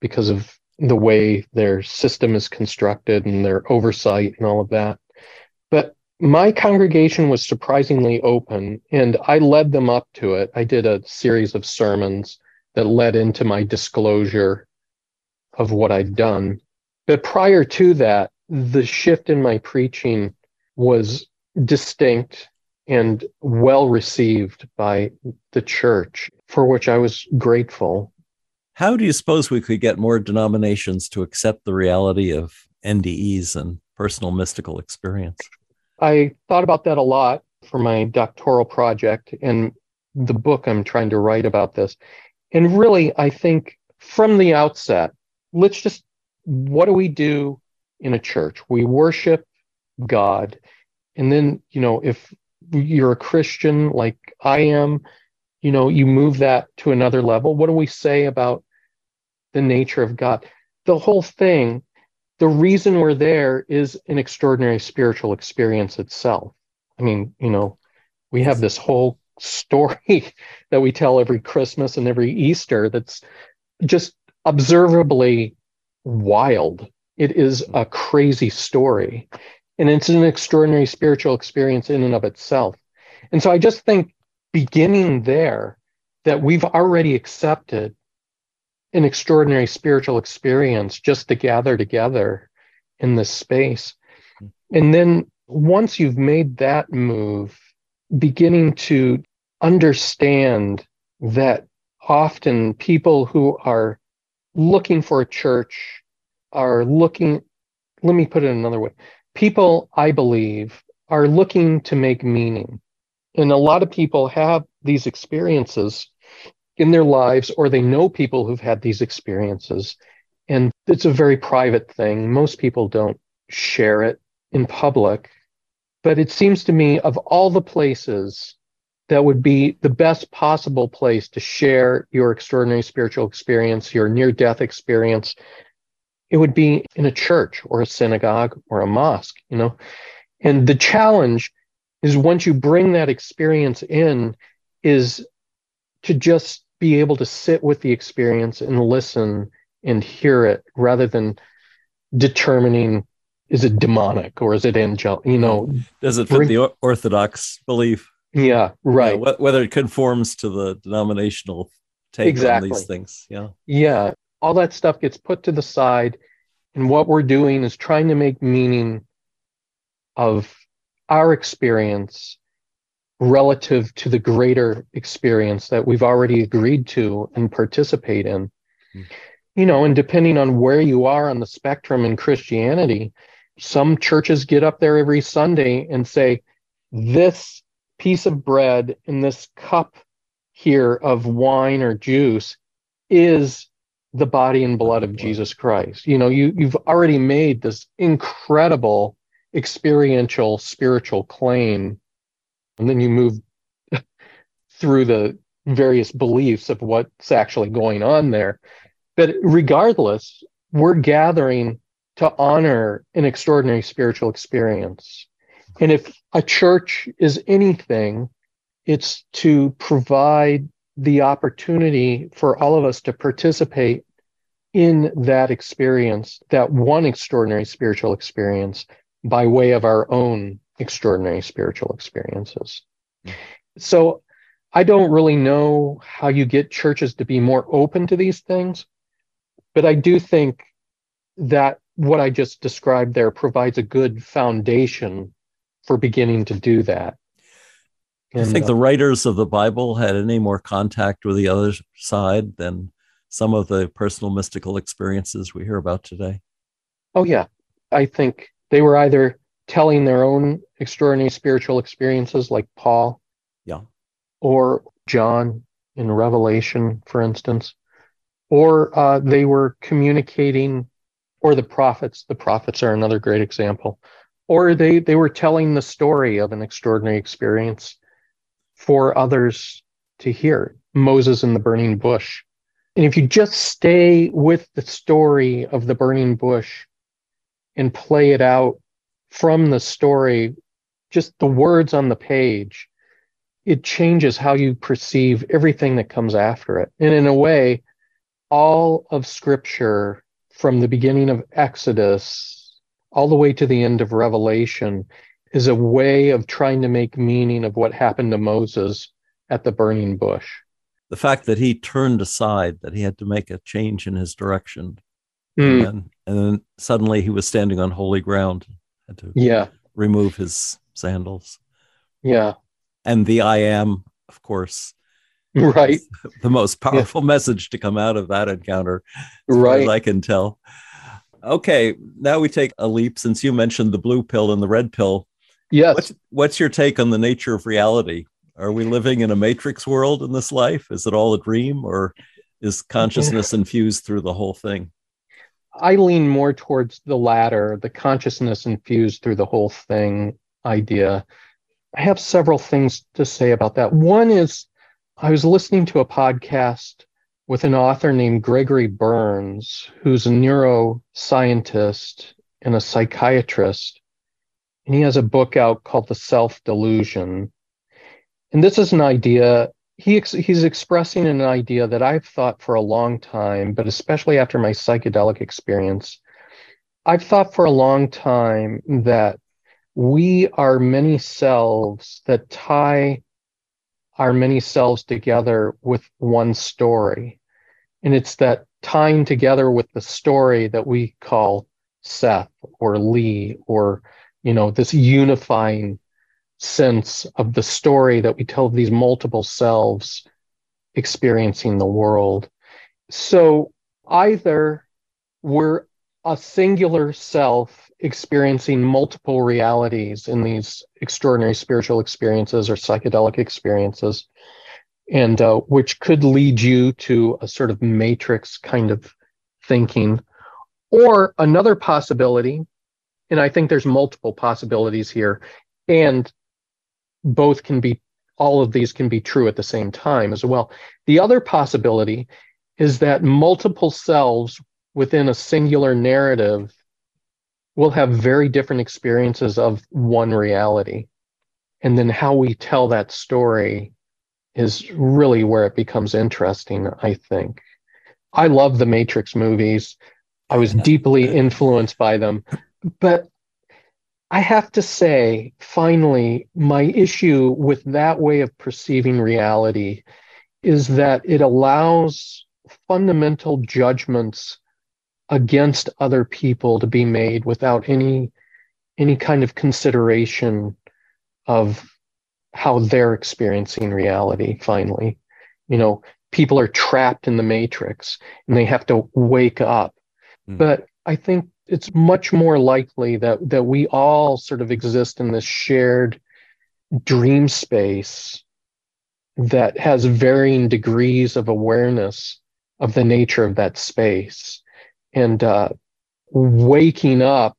because of the way their system is constructed and their oversight and all of that. But my congregation was surprisingly open and I led them up to it. I did a series of sermons that led into my disclosure of what I'd done. But prior to that, the shift in my preaching was distinct and well received by the church, for which I was grateful. How do you suppose we could get more denominations to accept the reality of NDEs and personal mystical experience? I thought about that a lot for my doctoral project and the book I'm trying to write about this. And really, I think from the outset, let's just, what do we do in a church? We worship God. And then, you know, if you're a Christian like I am, you know, you move that to another level. What do we say about the nature of God? The whole thing the reason we're there is an extraordinary spiritual experience itself. I mean, you know, we have this whole story that we tell every Christmas and every Easter that's just observably wild. It is a crazy story. And it's an extraordinary spiritual experience in and of itself. And so I just think beginning there, that we've already accepted an extraordinary spiritual experience just to gather together in this space. And then once you've made that move, beginning to understand that often people who are looking for a church are looking, let me put it another way. People, I believe, are looking to make meaning. And a lot of people have these experiences in their lives or they know people who've had these experiences. And it's a very private thing. Most people don't share it in public. But it seems to me of all the places that would be the best possible place to share your extraordinary spiritual experience, your near death experience, it would be in a church or a synagogue or a mosque, you know? And the challenge is once you bring that experience in, is to just be able to sit with the experience and listen and hear it rather than determining is it demonic or is it angelic you know? Does it fit bring, the orthodox belief? Yeah right you know, whether it conforms to the denominational take exactly. on these things yeah. Yeah all that stuff gets put to the side and what we're doing is trying to make meaning of our experience relative to the greater experience that we've already agreed to and participate in. Mm. You know, and depending on where you are on the spectrum in Christianity, some churches get up there every Sunday and say, This piece of bread and this cup here of wine or juice is the body and blood of Jesus Christ. You know, you, you've already made this incredible experiential spiritual claim and then you move through the various beliefs of what's actually going on there. But regardless, we're gathering to honor an extraordinary spiritual experience. And if a church is anything, it's to provide the opportunity for all of us to participate in that experience, that one extraordinary spiritual experience, by way of our own extraordinary spiritual experiences. Mm-hmm. So I don't really know how you get churches to be more open to these things, but I do think that what I just described there provides a good foundation for beginning to do that. And, I think the uh, writers of the Bible had any more contact with the other side than some of the personal mystical experiences we hear about today. Oh, yeah. I think they were either telling their own extraordinary spiritual experiences like Paul. Yeah. Or John in Revelation, for instance. Or uh, they were communicating, or the prophets. The prophets are another great example. Or they, they were telling the story of an extraordinary experience for others to hear. Moses in the burning bush. And if you just stay with the story of the burning bush and play it out from the story, just the words on the page, it changes how you perceive everything that comes after it. And in a way, all of scripture from the beginning of Exodus all the way to the end of Revelation is a way of trying to make meaning of what happened to Moses at the burning bush. The fact that he turned aside, that he had to make a change in his direction. Mm. And, then, and then suddenly he was standing on holy ground had to yeah remove his sandals. Yeah. And the I am, of course, right. The most powerful yeah. message to come out of that encounter, right? I can tell. Okay, now we take a leap since you mentioned the blue pill and the red pill. Yes. What's, what's your take on the nature of reality? Are we living in a matrix world in this life? Is it all a dream or is consciousness infused through the whole thing? I lean more towards the latter, the consciousness infused through the whole thing idea. I have several things to say about that. One is I was listening to a podcast with an author named Gregory Berns, who's a neuroscientist and a psychiatrist. And he has a book out called The Self Delusion. And this is an idea he ex- he's expressing an idea that I've thought for a long time, but especially after my psychedelic experience, I've thought for a long time that we are many selves that tie our many selves together with one story. And it's that tying together with the story that we call Seth or Lee or, you know, this unifying sense of the story that we tell of these multiple selves experiencing the world. So either we're a singular self experiencing multiple realities in these extraordinary spiritual experiences or psychedelic experiences, and uh, which could lead you to a sort of matrix kind of thinking. Or another possibility, and I think there's multiple possibilities here, and both can be all of these can be true at the same time as well. The other possibility is that multiple selves within a singular narrative will have very different experiences of one reality. And then how we tell that story is really where it becomes interesting, I think. I love the Matrix movies. I was deeply influenced by them. But I have to say, finally, my issue with that way of perceiving reality is that it allows fundamental judgments against other people to be made without any any kind of consideration of how they're experiencing reality finally. You know, people are trapped in the matrix and they have to wake up. Mm. But I think it's much more likely that that we all sort of exist in this shared dream space that has varying degrees of awareness of the nature of that space. And uh, waking up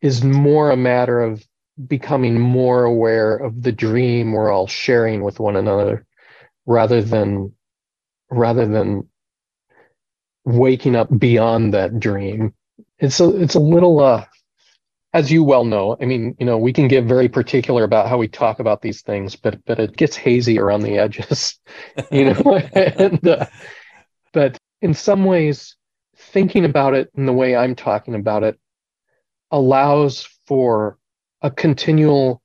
is more a matter of becoming more aware of the dream we're all sharing with one another rather than rather than waking up beyond that dream it's a it's a little uh as you well know i mean you know we can get very particular about how we talk about these things but but it gets hazy around the edges you know and uh, but in some ways thinking about it in the way i'm talking about it allows for a continual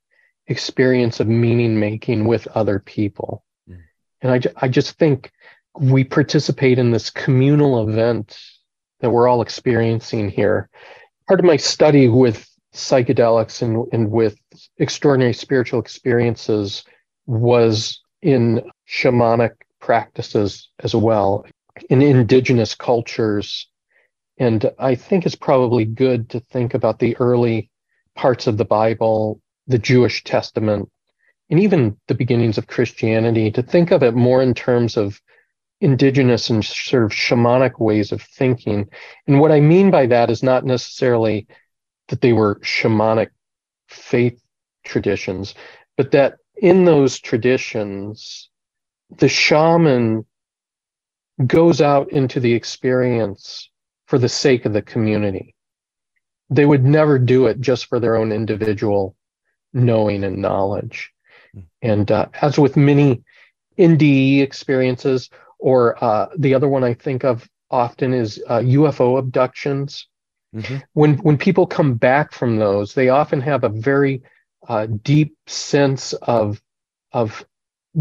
experience of meaning making with other people mm. and I, I just think we participate in this communal event that we're all experiencing here. Part of my study with psychedelics and, and with extraordinary spiritual experiences was in shamanic practices as well, in indigenous cultures. And I think it's probably good to think about the early parts of the Bible, the Jewish Testament, and even the beginnings of Christianity, to think of it more in terms of indigenous and sort of shamanic ways of thinking. And what I mean by that is not necessarily that they were shamanic faith traditions, but that in those traditions, the shaman goes out into the experience for the sake of the community. They would never do it just for their own individual knowing and knowledge. Mm. And uh, as with many NDE experiences or uh, the other one I think of often is uh, UFO abductions. Mm-hmm. When when people come back from those, they often have a very uh, deep sense of of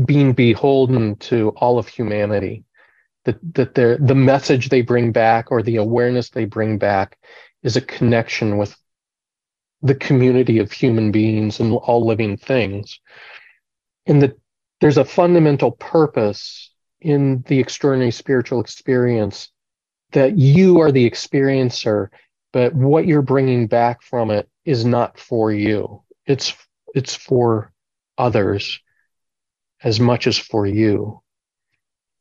being beholden to all of humanity. That that the the message they bring back or the awareness they bring back is a connection with the community of human beings and all living things, and that there's a fundamental purpose in the extraordinary spiritual experience that you are the experiencer but what you're bringing back from it is not for you. It's it's for others as much as for you.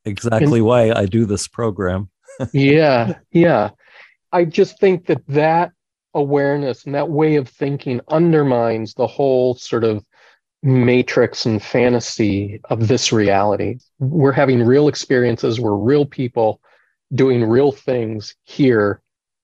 Exactly and, why i do this program. Yeah yeah. I just think that that awareness and that way of thinking undermines the whole sort of matrix and fantasy of this reality. We're having real experiences, we're real people doing real things here,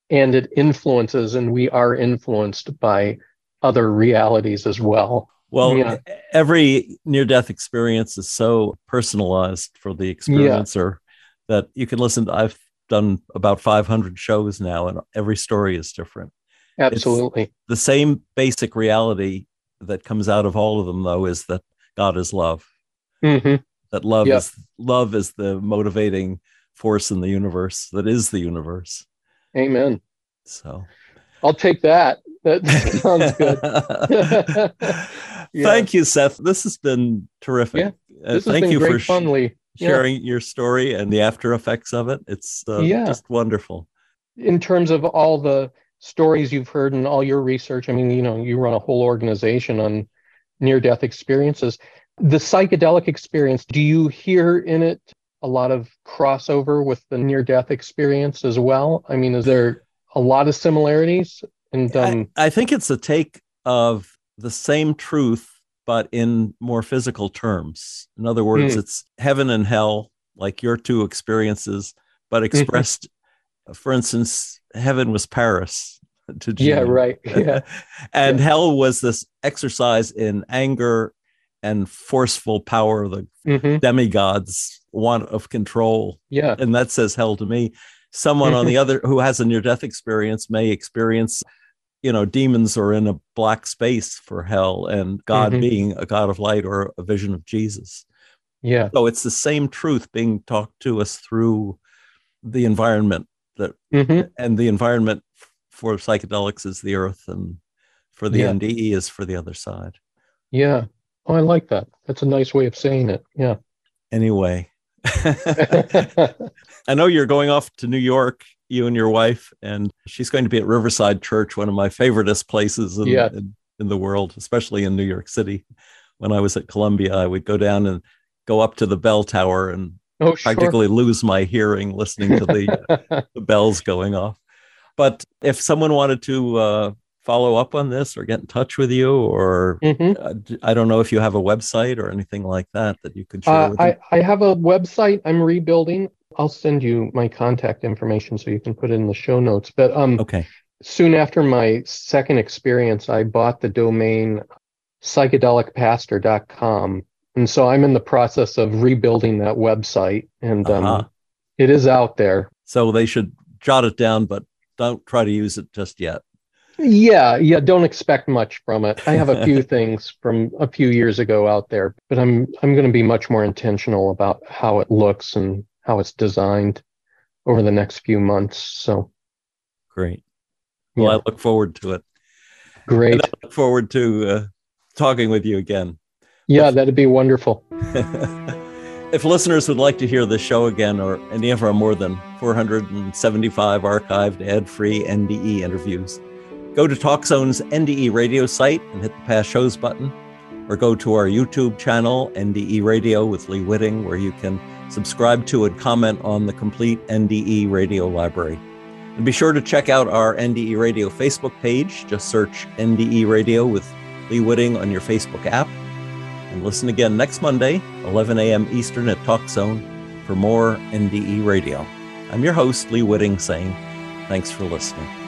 and it influences, and we are influenced by other realities as well. Well, yeah. every near death experience is so personalized for the experiencer yeah. that you can listen to. I've done about 500 shows now, and every story is different. Absolutely. It's the same basic reality that comes out of all of them though is that God is love. Mm-hmm. That love yep. is love is the motivating force in the universe that is the universe. Amen. So I'll take that. That sounds good. yeah. Thank you, Seth. This has been terrific. Yeah, uh, this uh, thank you for sh- sharing your story and the after effects of it. It's uh, yeah. just wonderful. In terms of all the stories you've heard and all your research. I mean, you know, you run a whole organization on near death experiences. The psychedelic experience, do you hear in it a lot of crossover with the near death experience as well? I mean, is there a lot of similarities? And um, I, I think it's a take of the same truth, but in more physical terms. In other words, mm. it's heaven and hell, like your two experiences, but mm-hmm. expressed, for instance, heaven was Paris to Gene. Yeah, right. Yeah. and yeah. hell was this exercise in anger and forceful power of the mm-hmm. demigods want of control. Yeah. And that says hell to me. Someone on the other who has a near death experience may experience, you know, demons are in a black space for hell and God mm-hmm. being a God of light or a vision of Jesus. Yeah. So it's the same truth being talked to us through the environment that mm-hmm. and the environment for psychedelics is the earth and for the yeah. NDE is for the other side. Yeah. Oh, I like that. That's a nice way of saying it. Yeah. Anyway, I know you're going off to New York, you and your wife, and she's going to be at Riverside Church, one of my favoriteest places in, Yeah. in, in the world, especially in New York City. When I was at Columbia, I would go down and go up to the bell tower and oh, sure. practically lose my hearing listening to the, the bells going off. But if someone wanted to uh, follow up on this or get in touch with you, or Mhm. uh, I don't know if you have a website or anything like that that you could share Uh, with I. I have a website I'm rebuilding. I'll send you my contact information so you can put it in the show notes. But um, Okay. soon after my second experience, I bought the domain psychedelicpastor.com. And so I'm in the process of rebuilding that website. And um, Uh-huh. it is out there. So they should jot it down, but don't try to use it just yet. Yeah, yeah, don't expect much from it. I have a few things from a few years ago out there, but I'm I'm going to be much more intentional about how it looks and how it's designed over the next few months. So, Great. Well, yeah, I look forward to it. great. And I look forward to uh, talking with you again. Yeah, that'd be wonderful. if listeners would like to hear the show again or any of our more than 475 archived ad free NDE interviews, go to TalkZone's NDE radio site and hit the past shows button, or go to our YouTube channel, NDE Radio with Lee Witting, where you can subscribe to and comment on the complete NDE radio library. And be sure to check out our NDE Radio Facebook page. Just search NDE Radio with Lee Witting on your Facebook app. And listen again next Monday, 11 a.m. Eastern at Talk Zone for more NDE Radio. I'm your host, Lee Witting, saying thanks for listening.